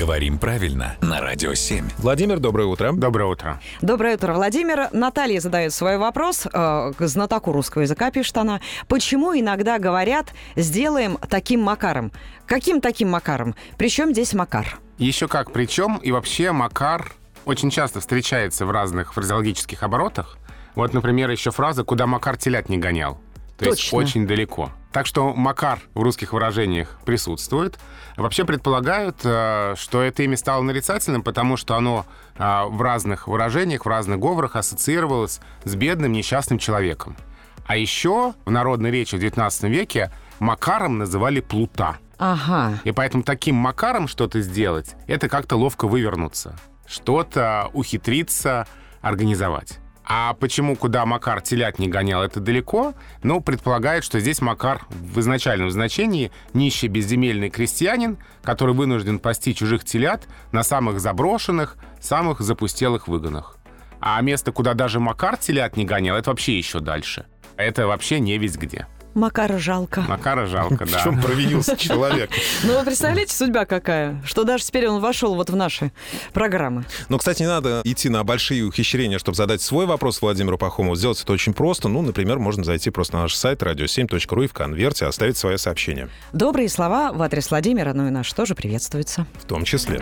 Говорим правильно на Радио 7. Владимир, доброе утро. Доброе утро. Доброе утро, Владимир. Наталья задает свой вопрос, э, к знатоку русского языка пишет она. Почему иногда говорят «сделаем таким макаром»? Каким таким макаром? Причем здесь макар? Еще как причем, и вообще макар очень часто встречается в разных фразеологических оборотах. Вот, например, еще фраза «куда макар телят не гонял». То есть Точно. очень далеко. Так что макар в русских выражениях присутствует. Вообще предполагают, э, что это имя стало нарицательным, потому что оно э, в разных выражениях, в разных говорах ассоциировалось с бедным несчастным человеком. А еще в народной речи в XIX веке макаром называли плута. Ага. И поэтому таким макаром что-то сделать, это как-то ловко вывернуться. Что-то ухитриться организовать. А почему куда Макар телят не гонял, это далеко? Ну, предполагает, что здесь Макар в изначальном значении нищий безземельный крестьянин, который вынужден пасти чужих телят на самых заброшенных, самых запустелых выгонах. А место, куда даже Макар телят не гонял, это вообще еще дальше. Это вообще не весь где. Макара жалко. Макара жалко, В да. чем провинился человек? Ну, вы представляете, судьба какая? Что даже теперь он вошел вот в наши программы. Но, кстати, не надо идти на большие ухищрения, чтобы задать свой вопрос Владимиру Пахомову. Сделать это очень просто. Ну, например, можно зайти просто на наш сайт radio7.ru и в конверте оставить свое сообщение. Добрые слова в адрес Владимира, ну и наш тоже приветствуется. В том числе.